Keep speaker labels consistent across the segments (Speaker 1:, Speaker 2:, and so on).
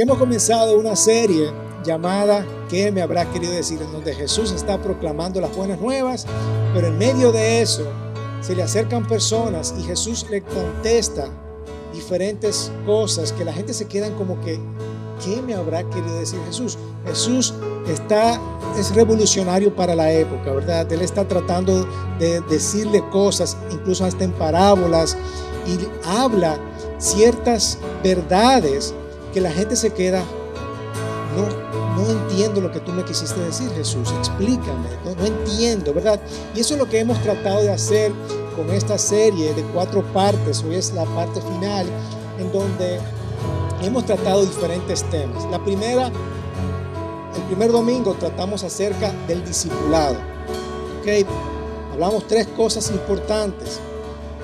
Speaker 1: que hemos comenzado una serie llamada ¿Qué me habrá querido decir? En donde Jesús está proclamando las buenas nuevas, pero en medio de eso se le acercan personas y Jesús le contesta diferentes cosas que la gente se quedan como que, ¿qué me habrá querido decir Jesús? Jesús está, es revolucionario para la época, ¿verdad? Él está tratando de decirle cosas, incluso hasta en parábolas, y habla ciertas verdades que la gente se queda, no, no entiendo lo que tú me quisiste decir, Jesús, explícame, no, entiendo, ¿verdad? Y eso es lo que hemos tratado de hacer con esta serie de cuatro partes, hoy es la parte final, en donde hemos tratado diferentes temas. La primera, el primer domingo tratamos acerca del discipulado. ¿ok? Hablamos tres cosas importantes.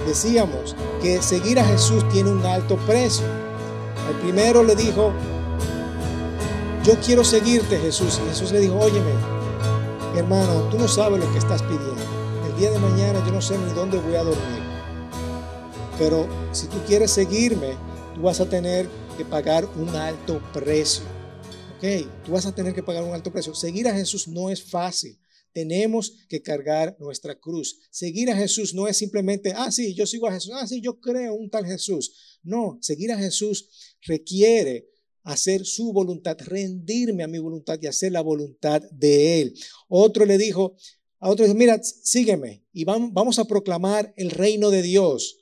Speaker 1: Decíamos que seguir a Jesús tiene un alto precio. El primero le dijo, yo quiero seguirte Jesús. Y Jesús le dijo, óyeme, hermano, tú no sabes lo que estás pidiendo. El día de mañana yo no sé ni dónde voy a dormir. Pero si tú quieres seguirme, tú vas a tener que pagar un alto precio. ¿Ok? Tú vas a tener que pagar un alto precio. Seguir a Jesús no es fácil. Tenemos que cargar nuestra cruz. Seguir a Jesús no es simplemente, ah, sí, yo sigo a Jesús, ah, sí, yo creo un tal Jesús. No, seguir a Jesús requiere hacer su voluntad, rendirme a mi voluntad y hacer la voluntad de Él. Otro le dijo, a otro dijo, mira, sígueme y vamos, a proclamar el reino de Dios.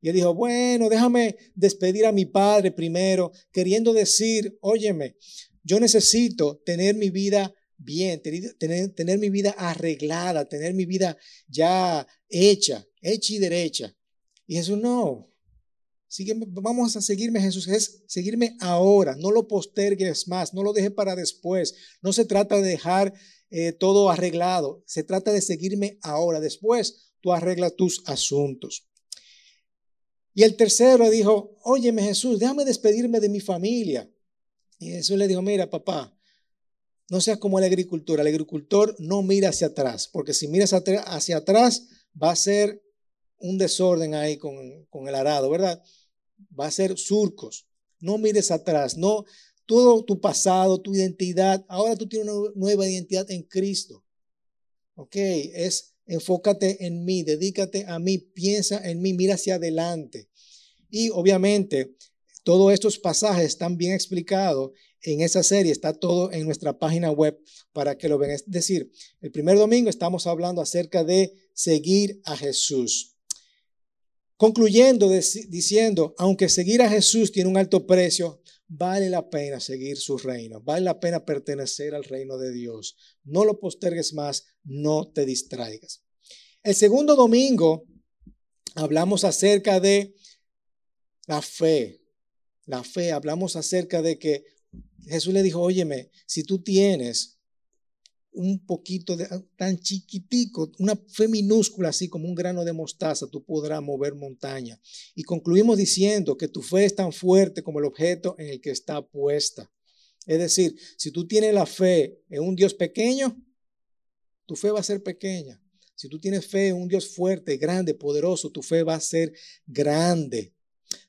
Speaker 1: Y él dijo, bueno, déjame despedir a mi padre primero, queriendo decir, óyeme, yo necesito tener mi vida bien, tener, tener, mi vida arreglada, tener mi vida ya hecha, hecha y derecha. Y Jesús, no, vamos a seguirme, Jesús, es seguirme ahora, no lo postergues más, no lo dejes para después. No se trata de dejar eh, todo arreglado, se trata de seguirme ahora. Después tú arreglas tus asuntos. Y el tercero dijo, óyeme Jesús, déjame despedirme de mi familia. Y Jesús le dijo, mira papá, no seas como el agricultor. El agricultor no mira hacia atrás, porque si miras hacia atrás va a ser un desorden ahí con, el arado, ¿verdad? Va a ser surcos. No mires atrás, no todo tu pasado, tu identidad. Ahora tú tienes una nueva identidad en Cristo. Ok, es enfócate en mí, dedícate a mí, piensa en mí, mira hacia adelante. Y obviamente, todos estos pasajes están bien explicados en esa serie, está todo en nuestra página web para que lo vean. Es decir, el primer domingo estamos hablando acerca de seguir a Jesús. Concluyendo diciendo, aunque seguir a Jesús tiene un alto precio, vale la pena seguir su reino, vale la pena pertenecer al reino de Dios. No lo postergues más, no te distraigas. El segundo domingo hablamos acerca de la fe. La fe, hablamos acerca de que Jesús le dijo, óyeme, si tú tienes un poquito de, tan chiquitico, una fe minúscula así como un grano de mostaza, tú podrás mover montaña. Y concluimos diciendo que tu fe es tan fuerte como el objeto en el que está puesta. Es decir, si tú tienes la fe en un Dios pequeño, tu fe va a ser pequeña. Si tú tienes fe en un Dios fuerte, grande, poderoso, tu fe va a ser grande.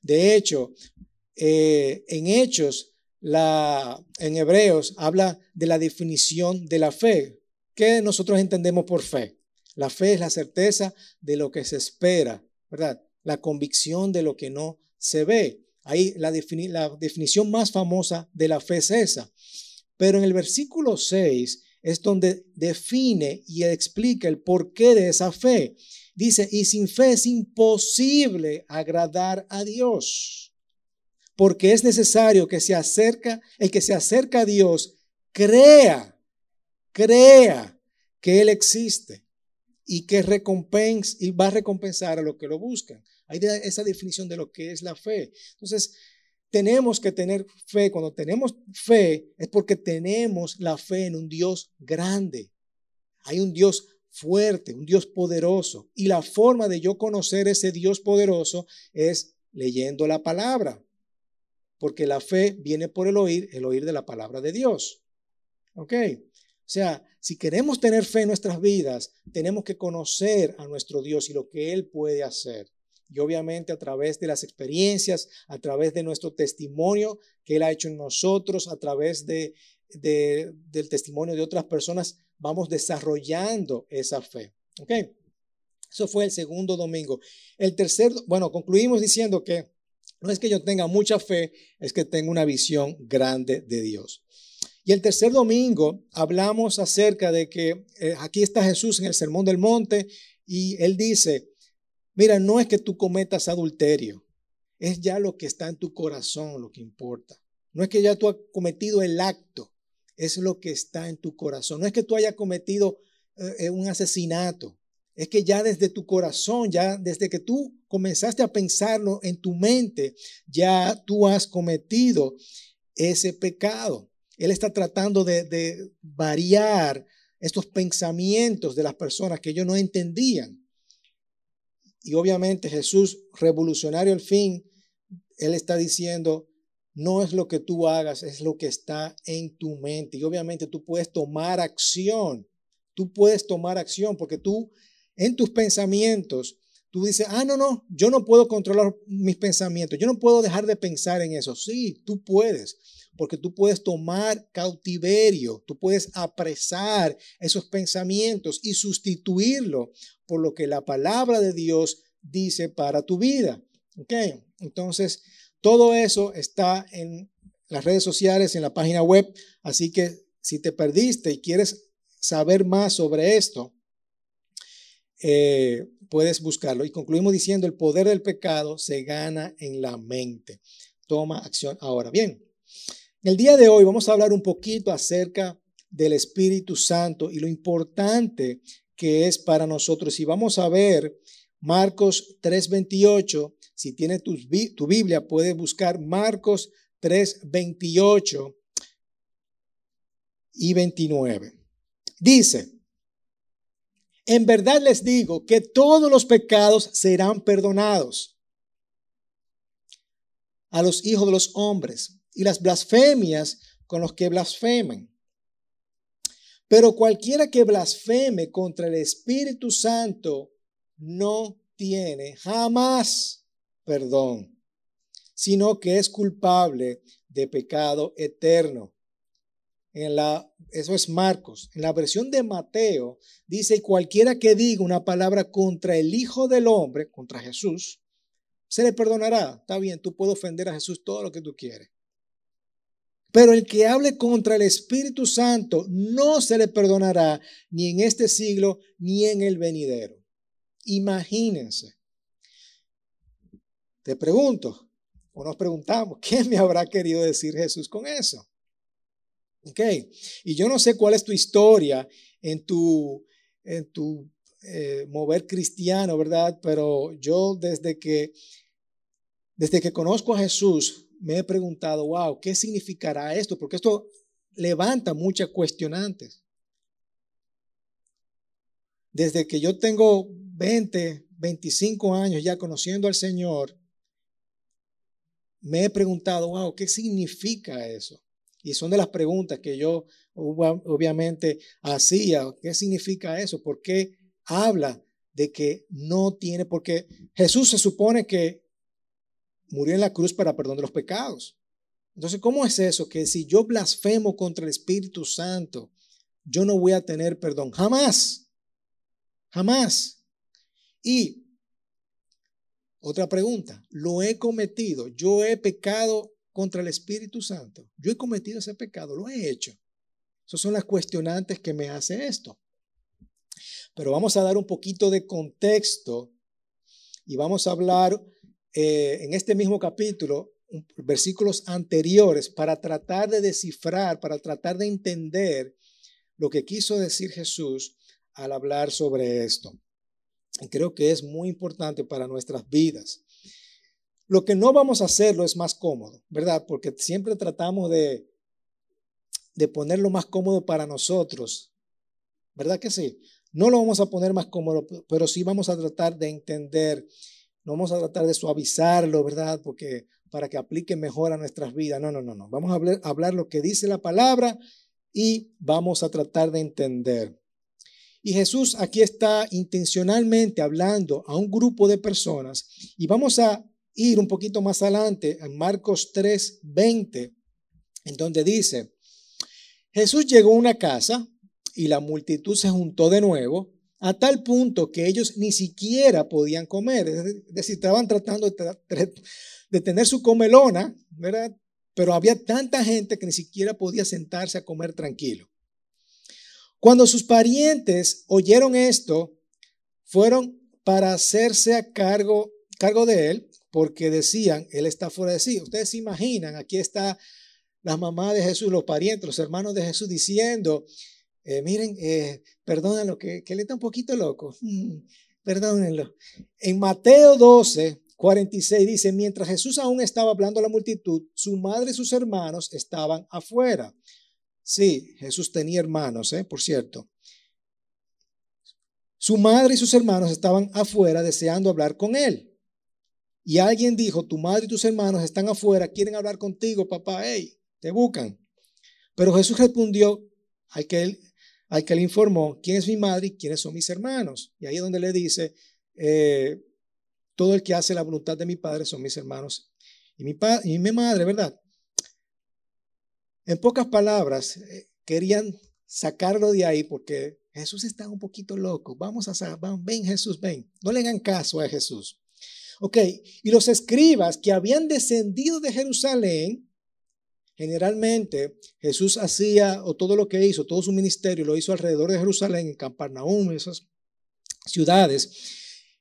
Speaker 1: De hecho, eh, en Hechos la, en Hebreos habla de la definición de la fe. ¿Qué nosotros entendemos por fe? La fe es la certeza de lo que se espera, ¿verdad? La convicción de lo que no se ve. Ahí la, la definición más famosa de la fe es esa. Pero en el versículo 6 es donde define y explica el porqué de esa fe. Dice, y sin fe es imposible agradar a Dios porque es necesario que se acerca, el que se acerca a Dios, crea, crea que Él existe y que recompensa y va a recompensar a los que lo buscan. Hay esa definición de lo que es la fe. Entonces, tenemos que tener fe. Cuando tenemos fe es porque tenemos la fe en un Dios grande. Hay un Dios fuerte, un Dios poderoso. Y la forma de yo conocer ese Dios poderoso es leyendo la palabra porque la fe viene por el oír, el oír de la palabra de Dios. ¿Ok? O sea, si queremos tener fe en nuestras vidas, tenemos que conocer a nuestro Dios y lo que Él puede hacer. y obviamente a través de las experiencias, a través de nuestro testimonio que Él ha hecho en nosotros, a través de, del testimonio de otras personas, vamos desarrollando esa fe. ¿Ok? Eso fue el segundo domingo. El tercer, bueno, concluimos diciendo que no es que yo tenga mucha fe, es que tengo una visión grande de Dios. Y el tercer domingo hablamos acerca de que eh, aquí está Jesús en el Sermón del Monte y él dice, mira, no es que tú cometas adulterio, es ya lo que está en tu corazón lo que importa. No es que ya tú has cometido el acto, es lo que está en tu corazón. No es que tú hayas cometido eh, eh, un asesinato, es que ya desde tu corazón, ya desde que tú comenzaste a pensarlo en tu mente, ya tú has cometido ese pecado. Él está tratando de, variar estos pensamientos de las personas que ellos no entendían. Y obviamente Jesús, revolucionario al fin, Él está diciendo, no es lo que tú hagas, es lo que está en tu mente. Y obviamente tú puedes tomar acción, tú puedes tomar acción porque tú en tus pensamientos, tú dices, ah, no, no, yo no puedo controlar mis pensamientos, yo no puedo dejar de pensar en eso. Sí, tú puedes porque tú puedes tomar cautiverio, tú puedes apresar esos pensamientos y sustituirlo por lo que la palabra de Dios dice para tu vida. ¿Ok? Entonces, todo eso está en las redes sociales, en la página web, así que si te perdiste y quieres saber más sobre esto, eh, puedes buscarlo. Y concluimos diciendo, el poder del pecado se gana en la mente. Toma acción ahora. Bien, el día de hoy vamos a hablar un poquito acerca del Espíritu Santo y lo importante que es para nosotros. Y vamos a ver Marcos 3:28. Si tienes tu, tu Biblia, puedes buscar Marcos 3:28 y 29. Dice, en verdad les digo que todos los pecados serán perdonados a los hijos de los hombres y las blasfemias con los que blasfeman. Pero cualquiera que blasfeme contra el Espíritu Santo no tiene jamás perdón, sino que es culpable de pecado eterno. En la, eso es Marcos. En la versión de Mateo dice, cualquiera que diga una palabra contra el Hijo del Hombre, contra Jesús, se le perdonará. Está bien, tú puedes ofender a Jesús todo lo que tú quieres. Pero el que hable contra el Espíritu Santo no se le perdonará ni en este siglo ni en el venidero. Imagínense. Te pregunto, o nos preguntamos, ¿qué me habrá querido decir Jesús con eso? Ok, y yo no sé cuál es tu historia en tu, en tu eh, mover cristiano, ¿verdad? Pero yo desde que, desde que conozco a Jesús, me he preguntado, wow, ¿qué significará esto? Porque esto levanta muchas cuestionantes. Desde que yo tengo 20, 25 años ya conociendo al Señor, me he preguntado, wow, ¿qué significa eso? Y son de las preguntas que yo obviamente hacía. ¿Qué significa eso? ¿Por qué habla de que no tiene? Porque Jesús se supone que murió en la cruz para perdón de los pecados. Entonces, ¿cómo es eso? Que si yo blasfemo contra el Espíritu Santo, yo no voy a tener perdón. Jamás. Jamás. Y otra pregunta, ¿lo he cometido? ¿Yo he pecado contra el Espíritu Santo? ¿Yo he cometido ese pecado? ¿Lo he hecho? Esas son las cuestionantes que me hace esto. Pero vamos a dar un poquito de contexto y vamos a hablar eh, en este mismo capítulo, versículos anteriores, para tratar de descifrar, para tratar de entender lo que quiso decir Jesús al hablar sobre esto. Creo que es muy importante para nuestras vidas. Lo que no vamos a hacerlo es más cómodo, ¿verdad? Porque siempre tratamos de, de ponerlo más cómodo para nosotros. ¿Verdad que sí? No lo vamos a poner más cómodo, pero sí vamos a tratar de entender no vamos a tratar de suavizarlo, ¿verdad? Porque para que aplique mejor a nuestras vidas. No, no, no, no. Vamos a hablar, hablar lo que dice la palabra y vamos a tratar de entender. Y Jesús aquí está intencionalmente hablando a un grupo de personas y vamos a ir un poquito más adelante en Marcos 3, 20, en donde dice, Jesús llegó a una casa y la multitud se juntó de nuevo a tal punto que ellos ni siquiera podían comer, es decir, estaban tratando de, tener su comelona, ¿verdad? Pero había tanta gente que ni siquiera podía sentarse a comer tranquilo. Cuando sus parientes oyeron esto, fueron para hacerse a cargo, cargo de él, porque decían, él está fuera de sí. Ustedes se imaginan, aquí está la mamá de Jesús, los parientes, los hermanos de Jesús diciendo, eh, miren, eh, perdónenlo, que, que él está un poquito loco. Perdónenlo. En Mateo 12, 46 dice, mientras Jesús aún estaba hablando a la multitud, su madre y sus hermanos estaban afuera. Sí, Jesús tenía hermanos, ¿eh? por cierto. Su madre y sus hermanos estaban afuera deseando hablar con él. Y alguien dijo, tu madre y tus hermanos están afuera, quieren hablar contigo, papá, hey, te buscan. Pero Jesús respondió al que al que le informó quién es mi madre y quiénes son mis hermanos. Y ahí es donde le dice, eh, todo el que hace la voluntad de mi padre son mis hermanos y mi, y mi madre, ¿verdad? En pocas palabras, eh, querían sacarlo de ahí porque Jesús está un poquito loco. Vamos a, ven Jesús, ven. No le hagan caso a Jesús. Ok, y los escribas que habían descendido de Jerusalén Generalmente Jesús hacía, o todo lo que hizo, todo su ministerio lo hizo alrededor de Jerusalén, en Capernaum, esas ciudades.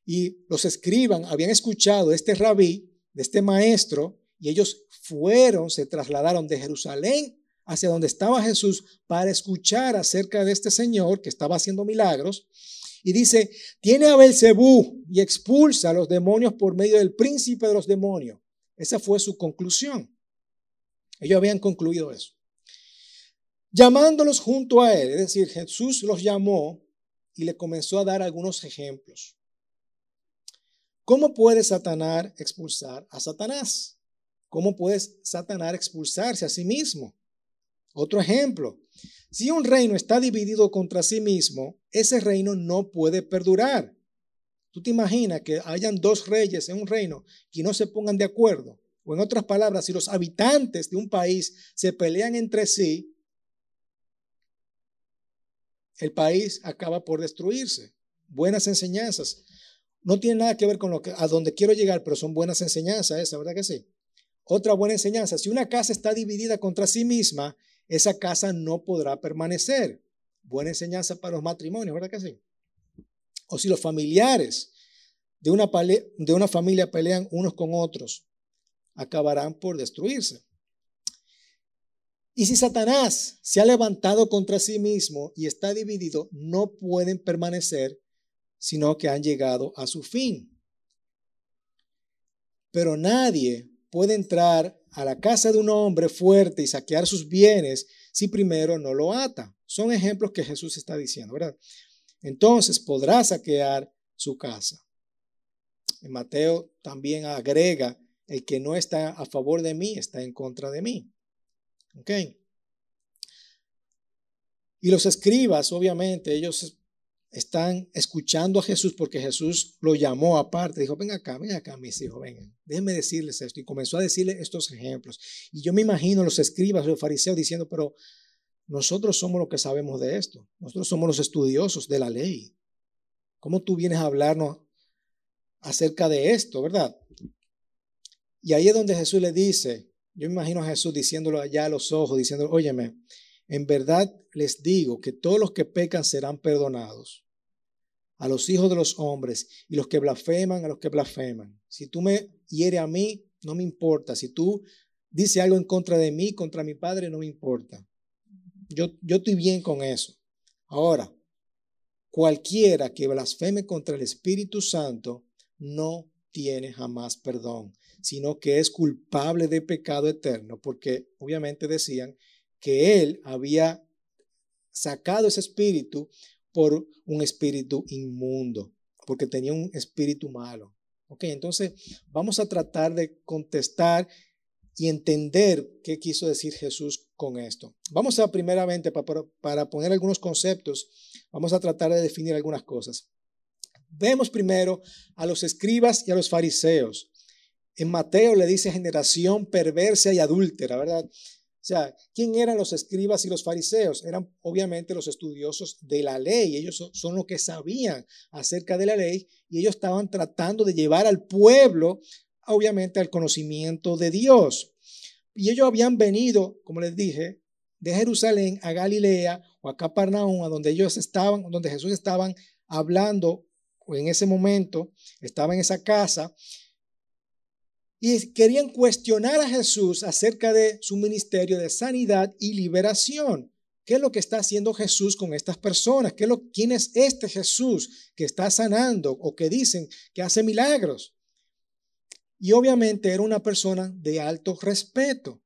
Speaker 1: Y los escriban habían escuchado este rabí, de este maestro, y ellos fueron, se trasladaron de Jerusalén hacia donde estaba Jesús para escuchar acerca de este Señor que estaba haciendo milagros. Y dice, tiene a Belcebú y expulsa a los demonios por medio del príncipe de los demonios. Esa fue su conclusión. Ellos habían concluido eso. Llamándolos junto a él, es decir, Jesús los llamó y le comenzó a dar algunos ejemplos. ¿Cómo puede Satanás expulsar a Satanás? ¿Cómo puede Satanás expulsarse a sí mismo? Otro ejemplo. Si un reino está dividido contra sí mismo, ese reino no puede perdurar. ¿Tú te imaginas que hayan dos reyes en un reino y no se pongan de acuerdo? O en otras palabras, si los habitantes de un país se pelean entre sí, el país acaba por destruirse. Buenas enseñanzas. No tiene nada que ver con lo que, a donde quiero llegar, pero son buenas enseñanzas esa, ¿verdad que sí? Otra buena enseñanza, si una casa está dividida contra sí misma, esa casa no podrá permanecer. Buena enseñanza para los matrimonios, ¿verdad que sí? O si los familiares de una, de una familia pelean unos con otros, acabarán por destruirse. Y si Satanás se ha levantado contra sí mismo y está dividido, no pueden permanecer, sino que han llegado a su fin. Pero nadie puede entrar a la casa de un hombre fuerte y saquear sus bienes si primero no lo ata. Son ejemplos que Jesús está diciendo, ¿verdad? Entonces podrá saquear su casa. Mateo también agrega el que no está a favor de mí está en contra de mí. ¿Ok? Y los escribas, obviamente, ellos están escuchando a Jesús porque Jesús lo llamó aparte. Dijo, ven acá, ven acá, mis hijos, vengan. Déjenme decirles esto. Y comenzó a decirles estos ejemplos. Y yo me imagino los escribas, los fariseos diciendo, pero nosotros somos los que sabemos de esto. Nosotros somos los estudiosos de la ley. ¿Cómo tú vienes a hablarnos acerca de esto, verdad? Y ahí es donde Jesús le dice, yo imagino a Jesús diciéndolo allá a los ojos, diciendo, óyeme, en verdad les digo que todos los que pecan serán perdonados. A los hijos de los hombres y los que blasfeman, a los que blasfeman. Si tú me hieres a mí, no me importa. Si tú dices algo en contra de mí, contra mi Padre, no me importa. Yo, yo estoy bien con eso. Ahora, cualquiera que blasfeme contra el Espíritu Santo no tiene jamás perdón, sino que es culpable de pecado eterno, porque obviamente decían que él había sacado ese espíritu por un espíritu inmundo, porque tenía un espíritu malo. Ok, entonces vamos a tratar de contestar y entender qué quiso decir Jesús con esto. Vamos a primeramente, para, poner algunos conceptos, Vamos a tratar de definir algunas cosas. Vemos primero a los escribas y a los fariseos. En Mateo le dice generación perversa y adúltera, ¿verdad? Sea, ¿quién eran los escribas y los fariseos? Eran obviamente los estudiosos de la ley. Ellos son los que sabían acerca de la ley y ellos estaban tratando de llevar al pueblo, obviamente, al conocimiento de Dios. Y ellos habían venido, como les dije, de Jerusalén a Galilea o a Capernaum, a donde ellos estaban, donde Jesús estaban hablando en ese momento, estaba en esa casa, y querían cuestionar a Jesús acerca de su ministerio de sanidad y liberación. ¿Qué es lo que está haciendo Jesús con estas personas? ¿Qué es lo, ¿Quién es este Jesús que está sanando o que dicen que hace milagros? Y obviamente era una persona de alto respeto.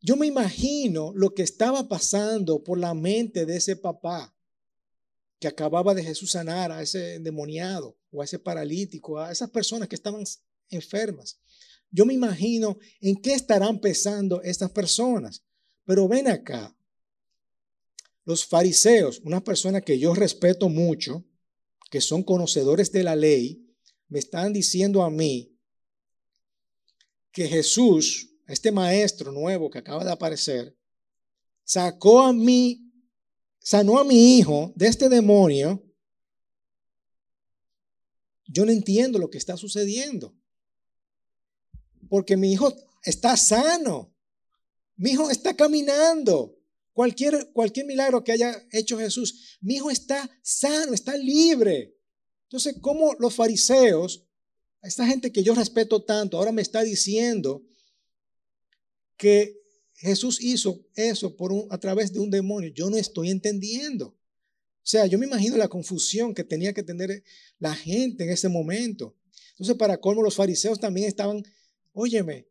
Speaker 1: Yo me imagino lo que estaba pasando por la mente de ese papá que acababa de Jesús sanar a ese endemoniado o a ese paralítico, a esas personas que estaban enfermas. Yo me imagino en qué estarán pensando estas personas. Pero ven acá, los fariseos, una persona que yo respeto mucho, que son conocedores de la ley, me están diciendo a mí que Jesús, este maestro nuevo que acaba de aparecer, sacó a mí sanó a mi hijo de este demonio, yo no entiendo lo que está sucediendo. Porque mi hijo está sano. Mi hijo está caminando. Cualquier, cualquier milagro que haya hecho Jesús, mi hijo está sano, está libre. Entonces, ¿cómo los fariseos, esta gente que yo respeto tanto, ahora me está diciendo que Jesús hizo eso por a través de un demonio. Yo no estoy entendiendo. Sea, yo me imagino la confusión que tenía que tener la gente en ese momento. Entonces, para colmo, los fariseos también estaban, óyeme,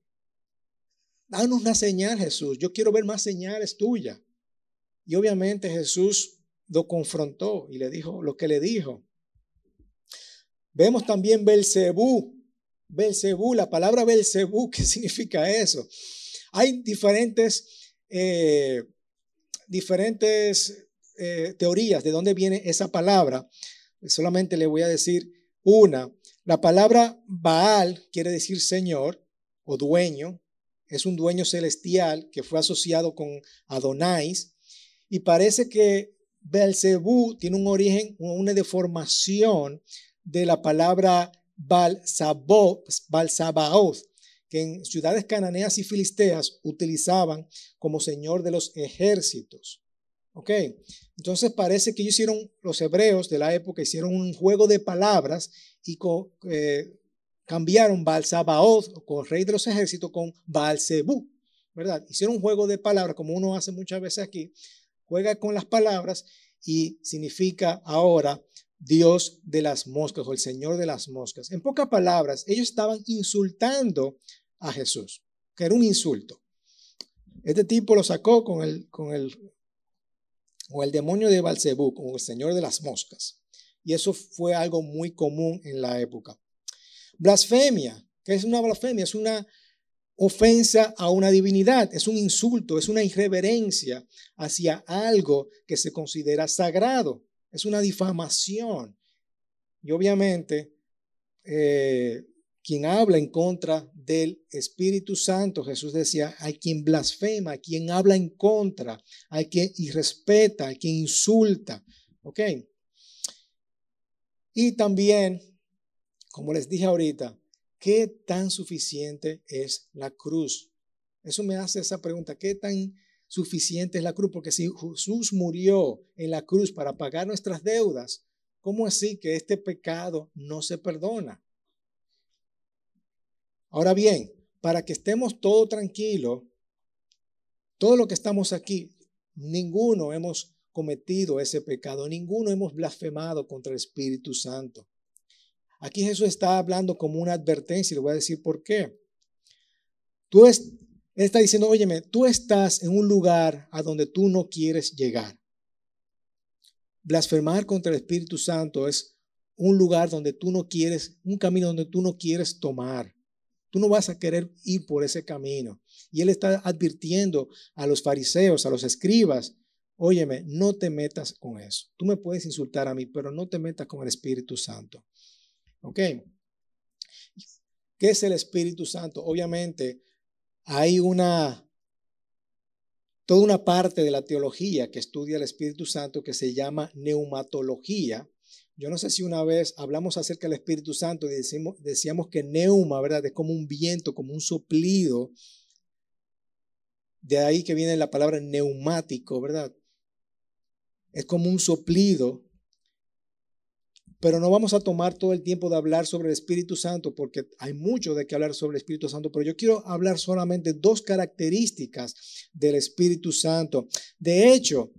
Speaker 1: danos una señal, Jesús. Yo quiero ver más señales tuyas. Y obviamente Jesús lo confrontó y le dijo lo que le dijo. Vemos también Belcebú. Belcebú, la palabra Belcebú, ¿qué significa eso? Hay diferentes, eh, diferentes eh, teorías de dónde viene esa palabra. Solamente le voy a decir una. La palabra Baal quiere decir Señor o dueño. Es un dueño celestial que fue asociado con Adonais. Y parece que Belcebú tiene un origen, una deformación de la palabra Baal Sabaoth, que en ciudades cananeas y filisteas utilizaban como señor de los ejércitos. ¿Ok? Entonces parece que ellos hicieron, los hebreos de la época hicieron un juego de palabras y eh, cambiaron Baal Sabaoth, con rey de los ejércitos, con Baal Zebú, ¿verdad? Hicieron un juego de palabras, como uno hace muchas veces aquí, juega con las palabras y significa ahora Dios de las moscas o el Señor de las moscas. En pocas palabras, ellos estaban insultando a Jesús, que era un insulto. Este tipo lo sacó con el, con el, con el demonio de Balcebú, con el señor de las moscas. Y eso fue algo muy común en la época. Blasfemia, ¿qué es una blasfemia? Es una ofensa a una divinidad, es un insulto, es una irreverencia hacia algo que se considera sagrado, es una difamación. Y obviamente eh, quien habla en contra del Espíritu Santo, Jesús decía, hay quien blasfema, hay quien habla en contra, hay quien irrespeta, hay quien insulta. ¿Ok? Y también, como les dije ahorita, ¿qué tan suficiente es la cruz? Eso me hace esa pregunta, ¿qué tan suficiente es la cruz? Porque si Jesús murió en la cruz para pagar nuestras deudas, ¿cómo así que este pecado no se perdona? Ahora bien, para que estemos todo tranquilos, todo lo que estamos aquí, ninguno hemos cometido ese pecado, ninguno hemos blasfemado contra el Espíritu Santo. Aquí Jesús está hablando como una advertencia y le voy a decir por qué. Tú es, está diciendo, óyeme, tú estás en un lugar a donde tú no quieres llegar. Blasfemar contra el Espíritu Santo es un lugar donde tú no quieres, un camino donde tú no quieres tomar. Tú no vas a querer ir por ese camino. Y él está advirtiendo a los fariseos, a los escribas, Óyeme, no te metas con eso. Tú me puedes insultar a mí, pero no te metas con el Espíritu Santo. ¿Ok? ¿Qué es el Espíritu Santo? Obviamente hay una, toda una parte de la teología que estudia el Espíritu Santo que se llama neumatología. Yo no sé si una vez hablamos acerca del Espíritu Santo y decíamos que neuma, ¿verdad? Es como un viento, como un soplido. De ahí que viene la palabra neumático, ¿verdad? Es como un soplido pero no vamos a tomar todo el tiempo de hablar sobre el Espíritu Santo porque hay mucho de qué hablar sobre el Espíritu Santo, pero yo quiero hablar solamente dos características del Espíritu Santo. De hecho,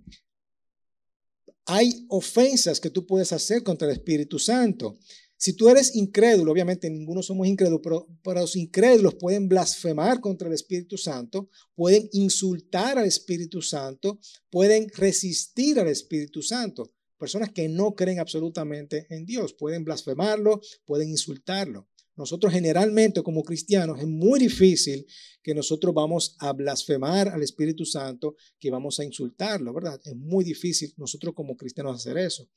Speaker 1: hay ofensas que tú puedes hacer contra el Espíritu Santo. Si tú eres incrédulo, obviamente ninguno somos incrédulos, pero, los incrédulos pueden blasfemar contra el Espíritu Santo, pueden insultar al Espíritu Santo, pueden resistir al Espíritu Santo. Personas que no creen absolutamente en Dios pueden blasfemarlo, pueden insultarlo. Nosotros generalmente como cristianos es muy difícil que nosotros vamos a blasfemar al Espíritu Santo, que vamos a insultarlo, ¿verdad? Es muy difícil nosotros como cristianos hacer eso.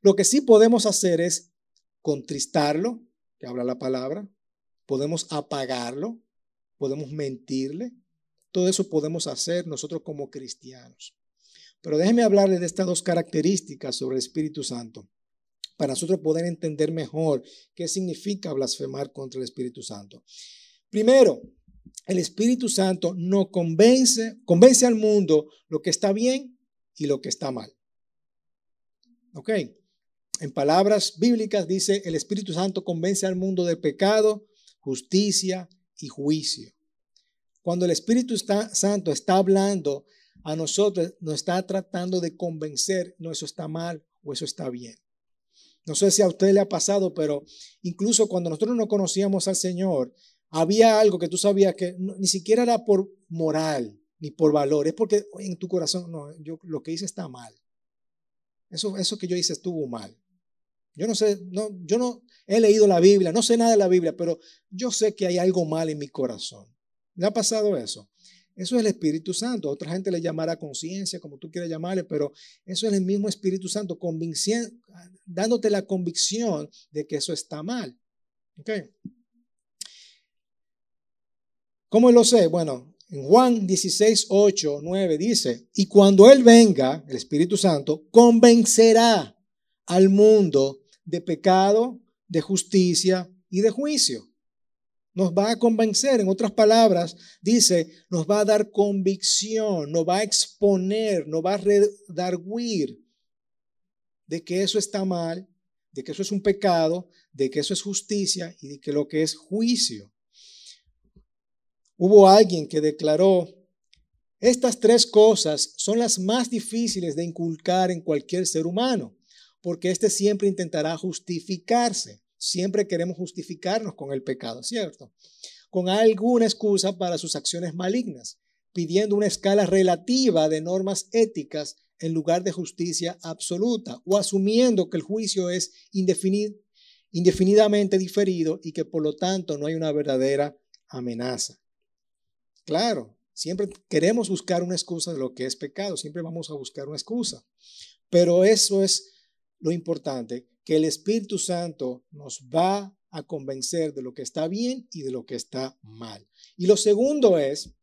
Speaker 1: Lo que sí podemos hacer es contristarlo, que habla la palabra, podemos apagarlo, podemos mentirle, todo eso podemos hacer nosotros como cristianos. Pero déjenme hablarles de estas dos características sobre el Espíritu Santo para nosotros poder entender mejor qué significa blasfemar contra el Espíritu Santo. Primero, el Espíritu Santo no convence, convence al mundo lo que está bien y lo que está mal. ¿Ok? En palabras bíblicas dice, el Espíritu Santo convence al mundo de pecado, justicia y juicio. Cuando el Espíritu Santo está hablando a nosotros nos está tratando de convencer, no, eso está mal o eso está bien. No sé si a usted le ha pasado, pero incluso cuando nosotros no conocíamos al Señor, había algo que tú sabías que ni siquiera era por moral ni por valor, es porque en tu corazón, no, yo lo que hice está mal. Eso, eso que yo hice estuvo mal. Yo no sé, no, yo no he leído la Biblia, no sé nada de la Biblia, pero yo sé que hay algo mal en mi corazón. ¿Le ha pasado eso? Eso es el Espíritu Santo. Otra gente le llamará conciencia, como tú quieras llamarle, pero eso es el mismo Espíritu Santo, dándote la convicción de que eso está mal. ¿Okay? ¿Cómo lo sé? Bueno, en Juan 16, 8, 9 dice, y cuando Él venga, el Espíritu Santo, convencerá al mundo de pecado, de justicia y de juicio nos va a convencer. En otras palabras, dice, nos va a dar convicción, nos va a exponer, nos va a redarguir de que eso está mal, de que eso es un pecado, de que eso es justicia y de que lo que es juicio. Hubo alguien que declaró, estas tres cosas son las más difíciles de inculcar en cualquier ser humano, porque éste siempre intentará justificarse. Siempre queremos justificarnos con el pecado, ¿cierto? Con alguna excusa para sus acciones malignas, pidiendo una escala relativa de normas éticas en lugar de justicia absoluta, o asumiendo que el juicio es indefinidamente diferido y que por lo tanto no hay una verdadera amenaza. Claro, siempre queremos buscar una excusa de lo que es pecado, siempre vamos a buscar una excusa, pero eso es lo importante, que el Espíritu Santo nos va a convencer de lo que está bien y de lo que está mal. Y lo segundo es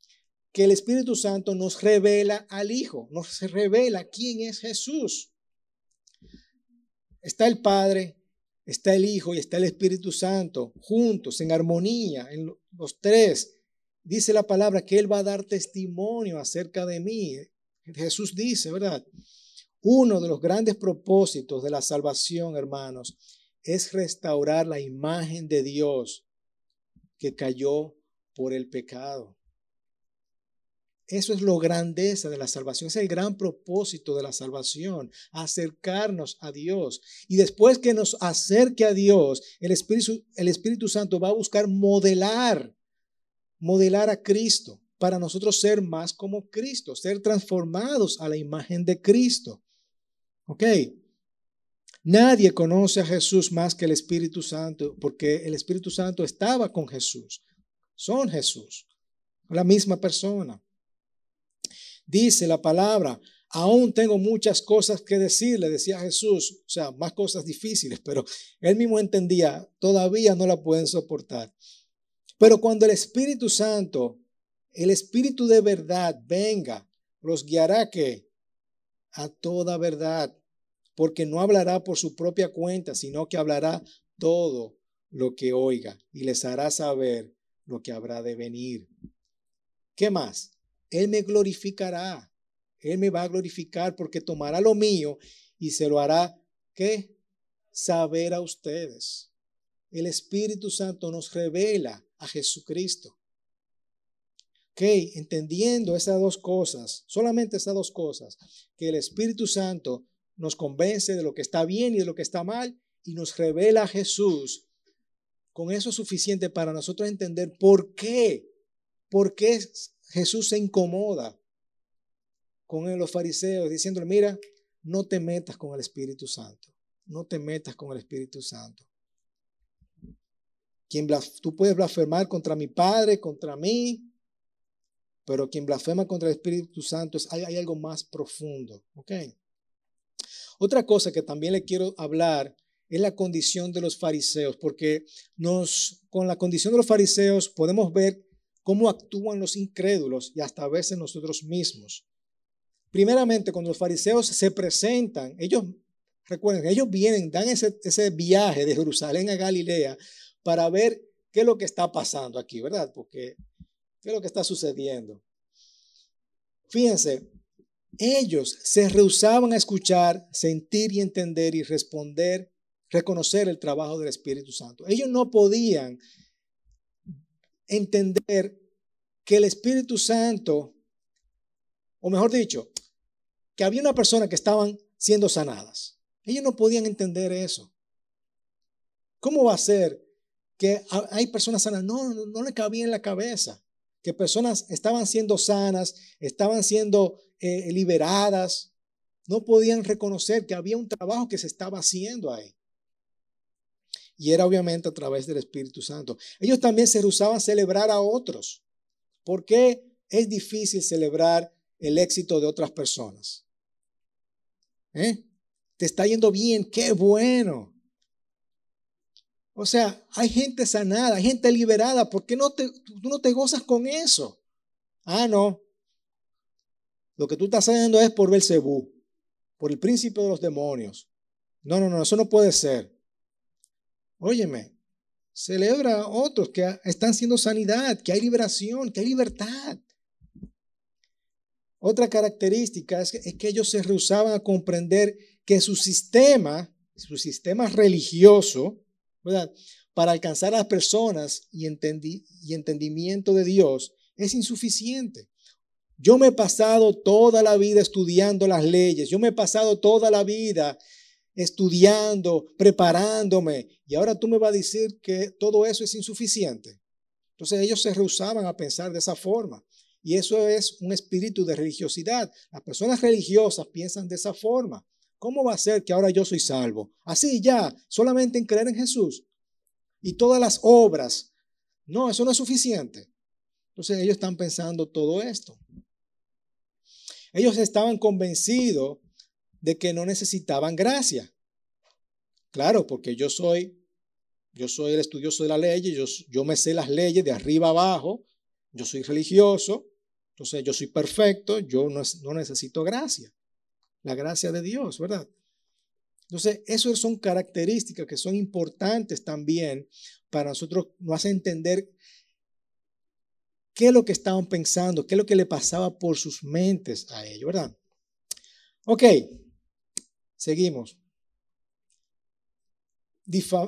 Speaker 1: que el Espíritu Santo nos revela al Hijo, nos revela quién es Jesús. Está el Padre, está el Hijo y está el Espíritu Santo juntos, en armonía, en los tres. Dice la palabra que Él va a dar testimonio acerca de mí. Jesús dice, ¿verdad? Uno de los grandes propósitos de la salvación, hermanos, es restaurar la imagen de Dios que cayó por el pecado. Eso es lo grandeza de la salvación, es el gran propósito de la salvación, acercarnos a Dios. Y después que nos acerque a Dios, el Espíritu, el Espíritu Santo va a buscar modelar, modelar a Cristo para nosotros ser más como Cristo, ser transformados a la imagen de Cristo. ¿Ok? Nadie conoce a Jesús más que el Espíritu Santo, porque el Espíritu Santo estaba con Jesús. Son Jesús, la misma persona. Dice la palabra, aún tengo muchas cosas que decirle, decía Jesús, o sea, más cosas difíciles, pero él mismo entendía, todavía no la pueden soportar. Pero cuando el Espíritu Santo, el Espíritu de verdad venga, los guiará que a toda verdad, porque no hablará por su propia cuenta, sino que hablará todo lo que oiga y les hará saber lo que habrá de venir. ¿Qué más? Él me glorificará. Él me va a glorificar porque tomará lo mío y se lo hará, ¿qué? Saber a ustedes. El Espíritu Santo nos revela a Jesucristo. Ok, entendiendo esas dos cosas, solamente esas dos cosas, que el Espíritu Santo nos convence de lo que está bien y de lo que está mal y nos revela a Jesús, con eso es suficiente para nosotros entender por qué, por qué Jesús se incomoda con los fariseos diciéndole, mira, no te metas con el Espíritu Santo, no te metas con el Espíritu Santo. Quien tú puedes blasfemar contra mi Padre, contra mí, pero quien blasfema contra el Espíritu Santo es, hay, hay algo más profundo. ¿okay? Otra cosa que también le quiero hablar es la condición de los fariseos, porque nos, con la condición de los fariseos podemos ver cómo actúan los incrédulos y hasta a veces nosotros mismos. Primeramente, cuando los fariseos se presentan, ellos, recuerden, ellos vienen, dan ese, ese viaje de Jerusalén a Galilea para ver qué es lo que está pasando aquí, ¿verdad? Porque, ¿qué es lo que está sucediendo? Fíjense, ellos se rehusaban a escuchar, sentir y entender y responder, reconocer el trabajo del Espíritu Santo. Ellos no podían entender que el Espíritu Santo, o mejor dicho, que había una persona que estaban siendo sanadas. Ellos no podían entender eso. ¿Cómo va a ser que hay personas sanas? No, no, le cabía en la cabeza. Que personas estaban siendo sanas, estaban siendo eh, liberadas. No podían reconocer que había un trabajo que se estaba haciendo ahí. Y era obviamente a través del Espíritu Santo. Ellos también se rehusaban celebrar a otros. ¿Por qué es difícil celebrar el éxito de otras personas. ¿Eh? Te está yendo bien, qué bueno. O sea, hay gente sanada, hay gente liberada. ¿Por qué no te, tú no te gozas con eso? Ah, no. Lo que tú estás haciendo es por Belcebú, por el príncipe de los demonios. No, no, no, eso no puede ser. Óyeme, celebra a otros que están siendo sanidad, que hay liberación, que hay libertad. Otra característica es que, ellos se rehusaban a comprender que su sistema, su sistema religioso, para alcanzar a las personas y, y entendimiento de Dios es insuficiente. Yo me he pasado toda la vida estudiando las leyes, yo me he pasado toda la vida estudiando, preparándome, y ahora tú me vas a decir que todo eso es insuficiente. Entonces ellos se rehusaban a pensar de esa forma. Y eso es un espíritu de religiosidad. Las personas religiosas piensan de esa forma. ¿Cómo va a ser que ahora yo soy salvo? Así ya, solamente en creer en Jesús. Y todas las obras. No, eso no es suficiente. Entonces ellos están pensando todo esto. Ellos estaban convencidos de que no necesitaban gracia. Claro, porque yo soy, yo soy el estudioso de la ley, yo, yo me sé las leyes de arriba abajo, yo soy religioso, entonces yo soy perfecto, yo no, no necesito gracia. La gracia de Dios, ¿verdad? Entonces, esas son características que son importantes también para nosotros nos hace entender qué es lo que estaban pensando, qué es lo que le pasaba por sus mentes a ellos, ¿verdad? Ok, seguimos.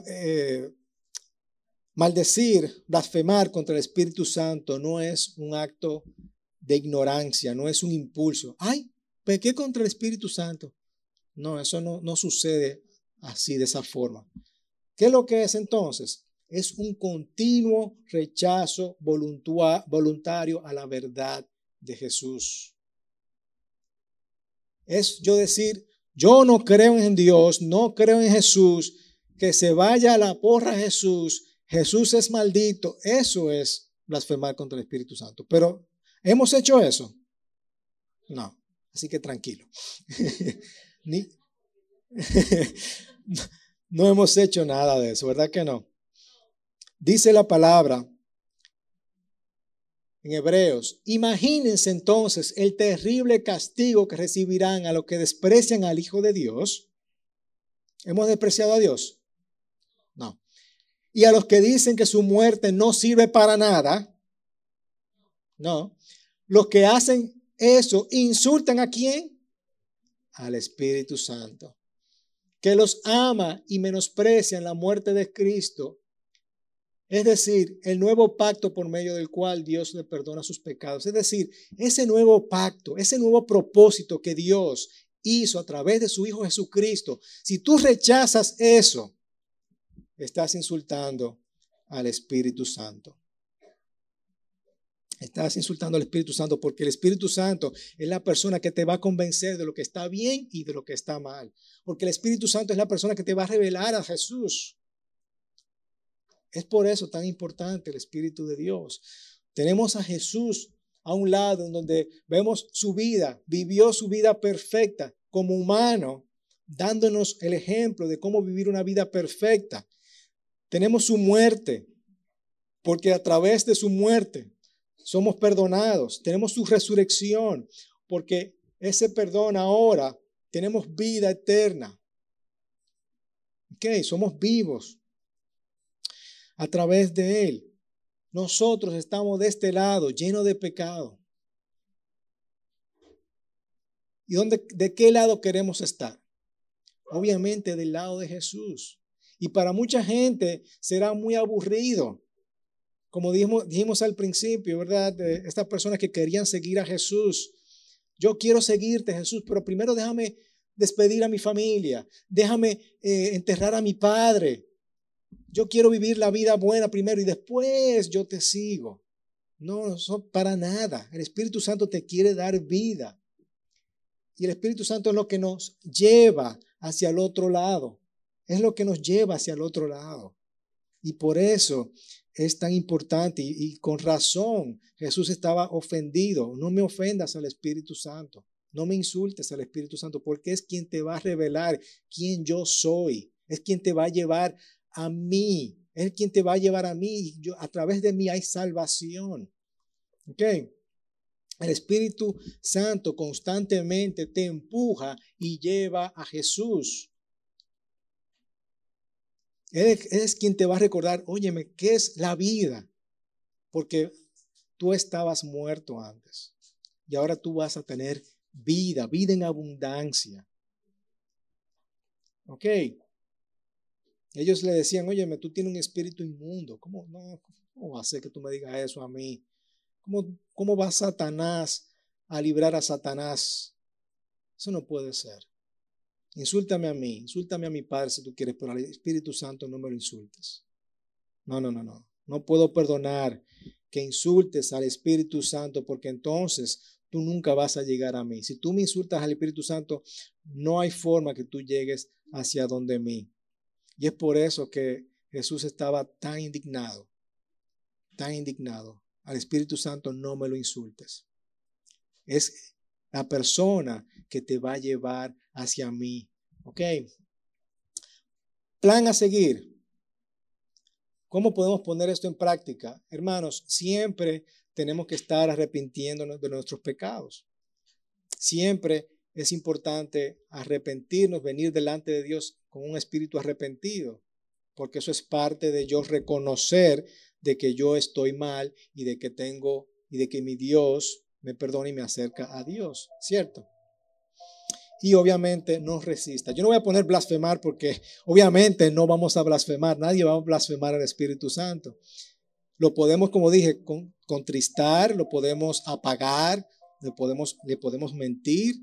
Speaker 1: Eh, maldecir, blasfemar contra el Espíritu Santo no es un acto de ignorancia, no es un impulso. Ay, pequé contra el Espíritu Santo. No, eso no, no sucede así, de esa forma. ¿Qué es lo que es entonces? Es un continuo rechazo voluntario a la verdad de Jesús. Es yo decir, yo no creo en Dios, no creo en Jesús, que se vaya a la porra Jesús, Jesús es maldito. Eso es blasfemar contra el Espíritu Santo. Pero ¿Hemos hecho eso? No. Así que tranquilo. no hemos hecho nada de eso, ¿verdad que no? Dice la palabra en Hebreos, imagínense entonces el terrible castigo que recibirán a los que desprecian al Hijo de Dios. ¿Hemos despreciado a Dios? No. Y a los que dicen que su muerte no sirve para nada. No. Los que hacen eso insultan a quién? Al Espíritu Santo, que los ama y menosprecian la muerte de Cristo es decir, el nuevo pacto por medio del cual Dios le perdona sus pecados. Es decir, ese nuevo pacto, ese nuevo propósito que Dios hizo a través de su Hijo Jesucristo. Si tú rechazas eso, estás insultando al Espíritu Santo. Estás insultando al Espíritu Santo porque el Espíritu Santo es la persona que te va a convencer de lo que está bien y de lo que está mal. Porque el Espíritu Santo es la persona que te va a revelar a Jesús. Es por eso tan importante el Espíritu de Dios. Tenemos a Jesús a un lado en donde vemos su vida, vivió su vida perfecta como humano, dándonos el ejemplo de cómo vivir una vida perfecta. Tenemos su muerte, porque a través de su muerte somos perdonados. Tenemos su resurrección, porque ese perdón ahora tenemos vida eterna. Ok, somos vivos a través de Él. Nosotros estamos de este lado, llenos de pecado. ¿Y dónde, de qué lado queremos estar? Obviamente del lado de Jesús. Y para mucha gente será muy aburrido. Como dijimos, al principio, ¿verdad? Estas personas que querían seguir a Jesús. Yo quiero seguirte, Jesús, pero primero déjame despedir a mi familia. Déjame eh, enterrar a mi padre. Yo quiero vivir la vida buena primero y después yo te sigo. No, no, para nada. El Espíritu Santo te quiere dar vida. Y el Espíritu Santo es lo que nos lleva hacia el otro lado. Es lo que nos lleva hacia el otro lado. Y por eso es tan importante y, con razón Jesús estaba ofendido. No me ofendas al Espíritu Santo. No me insultes al Espíritu Santo porque es quien te va a revelar quién yo soy. Es quien te va a llevar a mí. Es quien te va a llevar a mí. Yo, a través de mí hay salvación. ¿Ok? El Espíritu Santo constantemente te empuja y lleva a Jesús. Él es quien te va a recordar, óyeme, ¿qué es la vida? Porque tú estabas muerto antes y ahora tú vas a tener vida, vida en abundancia. ¿Ok? Ellos le decían, óyeme, tú tienes un espíritu inmundo. ¿Cómo, no, ¿Cómo va a ser que tú me digas eso a mí? ¿Cómo, ¿Cómo va Satanás a librar a Satanás? Eso no puede ser. Insúltame a mí, insúltame a mi Padre si tú quieres, pero al Espíritu Santo no me lo insultes. No, no, no, no. No puedo perdonar que insultes al Espíritu Santo porque entonces tú nunca vas a llegar a mí. Si tú me insultas al Espíritu Santo, no hay forma que tú llegues hacia donde mí. Y es por eso que Jesús estaba tan indignado, tan indignado. Al Espíritu Santo no me lo insultes. Es la persona que te va a llevar hacia mí. ¿Ok? Plan a seguir. ¿Cómo podemos poner esto en práctica? Hermanos, siempre tenemos que estar arrepintiéndonos de nuestros pecados. Siempre es importante arrepentirnos, venir delante de Dios con un espíritu arrepentido, porque eso es parte de yo reconocer de que yo estoy mal y de que tengo y de que mi Dios me perdona y me acerca a Dios, ¿cierto? Y obviamente no resista. Yo no voy a poner blasfemar porque obviamente no vamos a blasfemar, nadie va a blasfemar al Espíritu Santo. Lo podemos, como dije, contristar, lo podemos apagar, le podemos, le podemos mentir,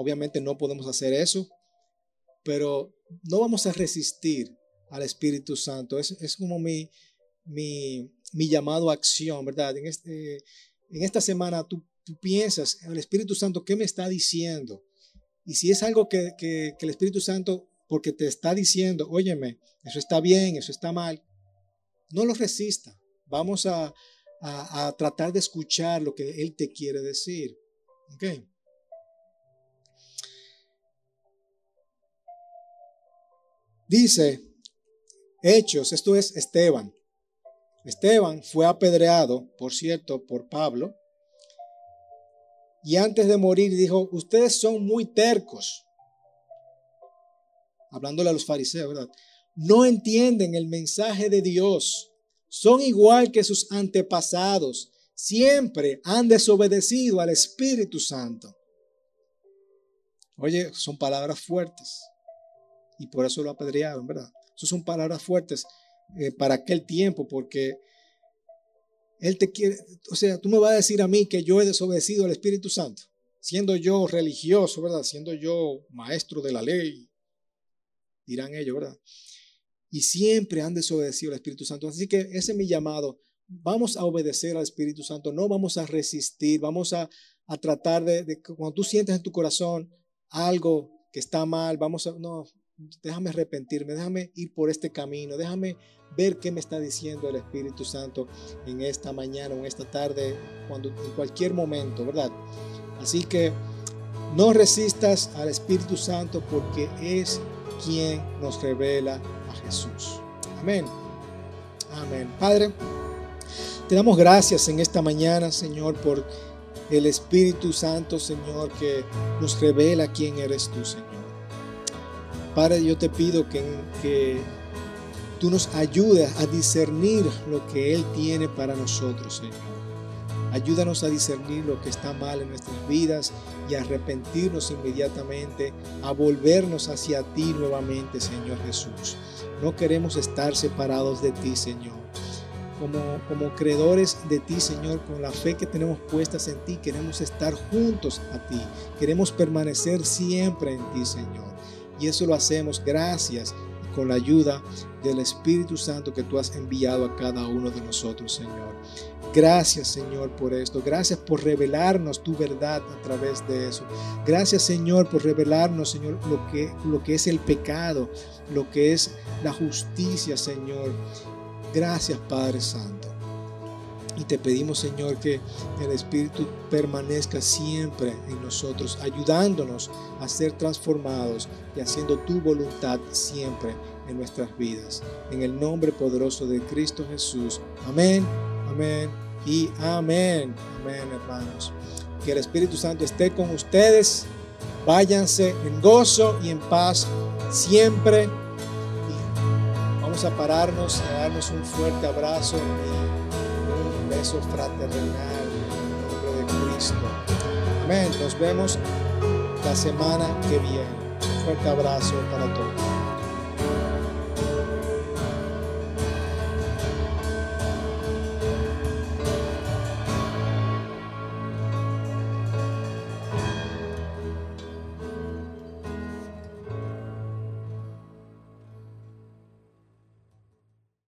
Speaker 1: Obviamente no podemos hacer eso, pero no vamos a resistir al Espíritu Santo. Es, es como mi, mi, mi, llamado a acción, ¿verdad? En, este, en esta semana tú, tú piensas, el Espíritu Santo, ¿qué me está diciendo? Y si es algo que, el Espíritu Santo, porque te está diciendo, óyeme, eso está bien, eso está mal, no lo resista. Vamos a, tratar de escuchar lo que Él te quiere decir. Dice Hechos, esto es Esteban. Esteban fue apedreado, por cierto, por Pablo. Y antes de morir dijo, ustedes son muy tercos. Hablándole a los fariseos, ¿verdad? No entienden el mensaje de Dios. Son igual que sus antepasados. Siempre han desobedecido al Espíritu Santo. Oye, son palabras fuertes. Y por eso lo apedrearon, ¿verdad? Esas son palabras fuertes eh, para aquel tiempo, porque Él te quiere, o sea, tú me vas a decir a mí que yo he desobedecido al Espíritu Santo, siendo yo religioso, ¿verdad? Siendo yo maestro de la ley, dirán ellos, ¿verdad? Y siempre han desobedecido al Espíritu Santo. Así que ese es mi llamado. Vamos a obedecer al Espíritu Santo, no vamos a resistir, vamos a, tratar de, de, cuando tú sientes en tu corazón, algo que está mal, vamos a, no, déjame arrepentirme, déjame ir por este camino, déjame ver qué me está diciendo el Espíritu Santo en esta mañana o en esta tarde, cuando, en cualquier momento, ¿verdad? Así que no resistas al Espíritu Santo porque es quien nos revela a Jesús. Amén. Amén. Padre, te damos gracias en esta mañana, Señor, por el Espíritu Santo, Señor, que nos revela quién eres tú, Señor. Padre, yo te pido que, que tú nos ayudes a discernir lo que Él tiene para nosotros, Señor. Ayúdanos a discernir lo que está mal en nuestras vidas y a arrepentirnos inmediatamente, a volvernos hacia ti nuevamente, Señor Jesús. No queremos estar separados de ti, Señor como, como creedores de ti, Señor, con la fe que tenemos puestas en ti, queremos estar juntos a ti, queremos permanecer siempre en ti, Señor. Y eso lo hacemos gracias con la ayuda del Espíritu Santo que tú has enviado a cada uno de nosotros, Señor. Gracias, Señor, por esto. Gracias por revelarnos tu verdad a través de eso. Gracias, Señor, por revelarnos, Señor, lo que, lo que es el pecado, lo que es la justicia, Señor. Gracias Padre Santo. Y te pedimos Señor que el Espíritu permanezca siempre en nosotros, ayudándonos a ser transformados y haciendo tu voluntad siempre en nuestras vidas. En el nombre poderoso de Cristo Jesús. Amén, amén y amén. Amén hermanos. Que el Espíritu Santo esté con ustedes. Váyanse en gozo y en paz siempre a pararnos, a darnos un fuerte abrazo y beso fraternal en el nombre de Cristo. Amén. Nos vemos la semana que viene. Un fuerte abrazo para todos.